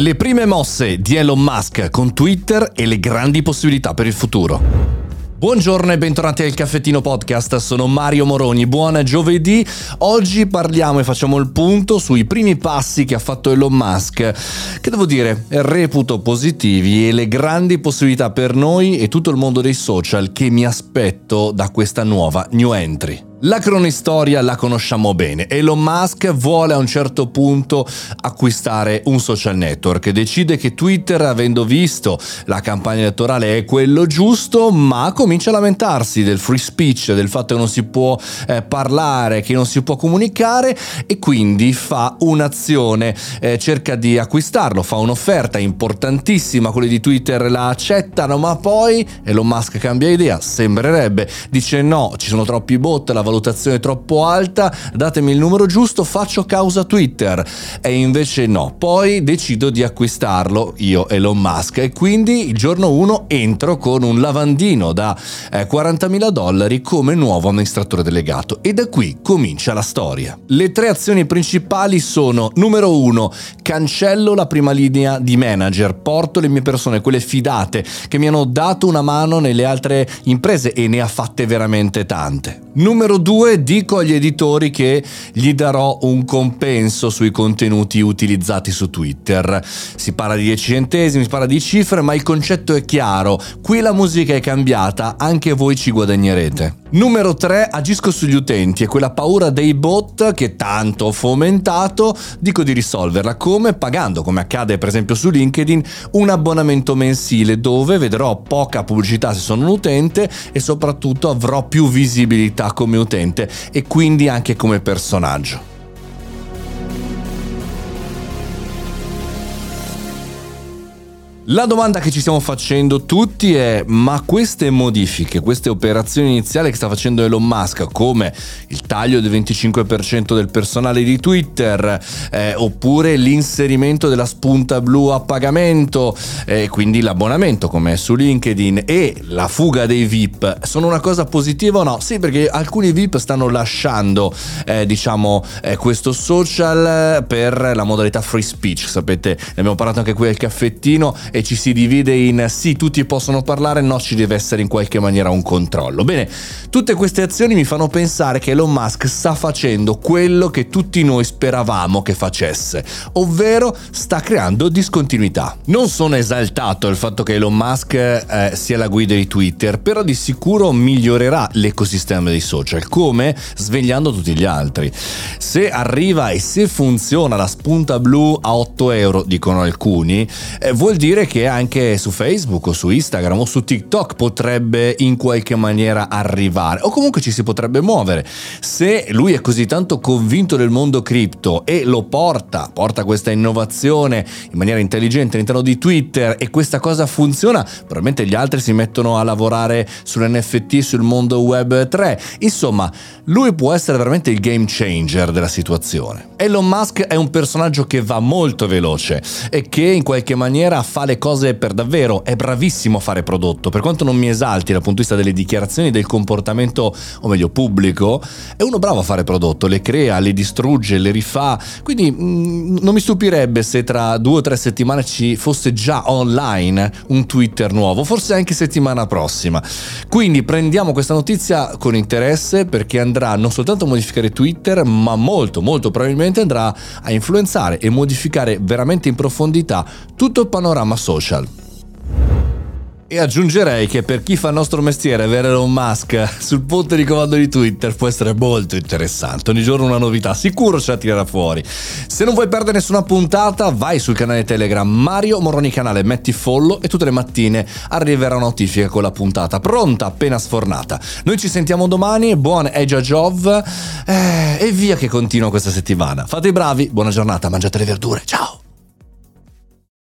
Le prime mosse di Elon Musk con Twitter e le grandi possibilità per il futuro. Buongiorno e bentornati al Caffettino Podcast, sono Mario Moroni, buon giovedì. Oggi parliamo e facciamo il punto sui primi passi che ha fatto Elon Musk, che devo dire reputo positivi e le grandi possibilità per noi e tutto il mondo dei social che mi aspetto da questa nuova new entry. La cronistoria la conosciamo bene. Elon Musk vuole a un certo punto acquistare un social network. Decide che Twitter, avendo visto la campagna elettorale, è quello giusto, ma comincia a lamentarsi del free speech, del fatto che non si può eh, parlare, che non si può comunicare e quindi fa un'azione, eh, cerca di acquistarlo, fa un'offerta importantissima, quelli di Twitter la accettano, ma poi Elon Musk cambia idea, sembrerebbe, dice no, ci sono troppi bot, la valutazione troppo alta, datemi il numero giusto, faccio causa Twitter. E invece no, poi decido di acquistarlo io Elon Musk e quindi il giorno 1 entro con un lavandino da eh, 40.000 dollari come nuovo amministratore delegato e da qui comincia la storia. Le tre azioni principali sono numero 1, cancello la prima linea di manager, porto le mie persone, quelle fidate che mi hanno dato una mano nelle altre imprese e ne ha fatte veramente tante. Numero 2 dico agli editori che gli darò un compenso sui contenuti utilizzati su Twitter. Si parla di 10 centesimi, si parla di cifre, ma il concetto è chiaro. Qui la musica è cambiata, anche voi ci guadagnerete. Numero 3, agisco sugli utenti. E quella paura dei bot che tanto ho fomentato, dico di risolverla. Come? Pagando, come accade per esempio su LinkedIn, un abbonamento mensile dove vedrò poca pubblicità se sono un utente e soprattutto avrò più visibilità come utente e quindi anche come personaggio. La domanda che ci stiamo facendo tutti è ma queste modifiche, queste operazioni iniziali che sta facendo Elon Musk come il taglio del 25% del personale di Twitter eh, oppure l'inserimento della spunta blu a pagamento eh, quindi l'abbonamento come su LinkedIn e la fuga dei VIP sono una cosa positiva o no? Sì perché alcuni VIP stanno lasciando eh, diciamo eh, questo social per la modalità free speech sapete ne abbiamo parlato anche qui al caffettino e ci si divide in sì, tutti possono parlare, no, ci deve essere in qualche maniera un controllo. Bene, tutte queste azioni mi fanno pensare che Elon Musk sta facendo quello che tutti noi speravamo che facesse, ovvero sta creando discontinuità. Non sono esaltato il fatto che Elon Musk eh, sia la guida di Twitter, però di sicuro migliorerà l'ecosistema dei social, come svegliando tutti gli altri. Se arriva e se funziona la spunta blu a 8 euro, dicono alcuni, eh, vuol dire che anche su Facebook o su Instagram o su TikTok potrebbe in qualche maniera arrivare o comunque ci si potrebbe muovere. Se lui è così tanto convinto del mondo cripto e lo porta, porta questa innovazione in maniera intelligente all'interno di Twitter e questa cosa funziona, probabilmente gli altri si mettono a lavorare sull'NFT, sul mondo web 3. Insomma, lui può essere veramente il game changer della situazione. Elon Musk è un personaggio che va molto veloce e che in qualche maniera fa le cose per davvero, è bravissimo a fare prodotto, per quanto non mi esalti dal punto di vista delle dichiarazioni del comportamento, o meglio pubblico, è uno bravo a fare prodotto, le crea, le distrugge, le rifà, quindi mh, mm, non mi stupirebbe se tra due o tre settimane ci fosse già online un Twitter nuovo, forse anche settimana prossima. Quindi prendiamo questa notizia con interesse perché andrà non soltanto a modificare Twitter, ma molto, molto probabilmente andrà a influenzare e modificare veramente in profondità tutto il panorama social. E aggiungerei che per chi fa il nostro mestiere avere Elon Musk sul ponte di comando di Twitter può essere molto interessante. Ogni giorno una novità, sicuro ce la tirerà fuori. Se non vuoi perdere nessuna puntata, vai sul canale Telegram Mario Moroni Canale, metti follow e tutte le mattine arriverà una notifica con la puntata pronta appena sfornata. Noi ci sentiamo domani, buon Eja Jov eh, e via che continua questa settimana. Fate i bravi, buona giornata, mangiate le verdure, ciao!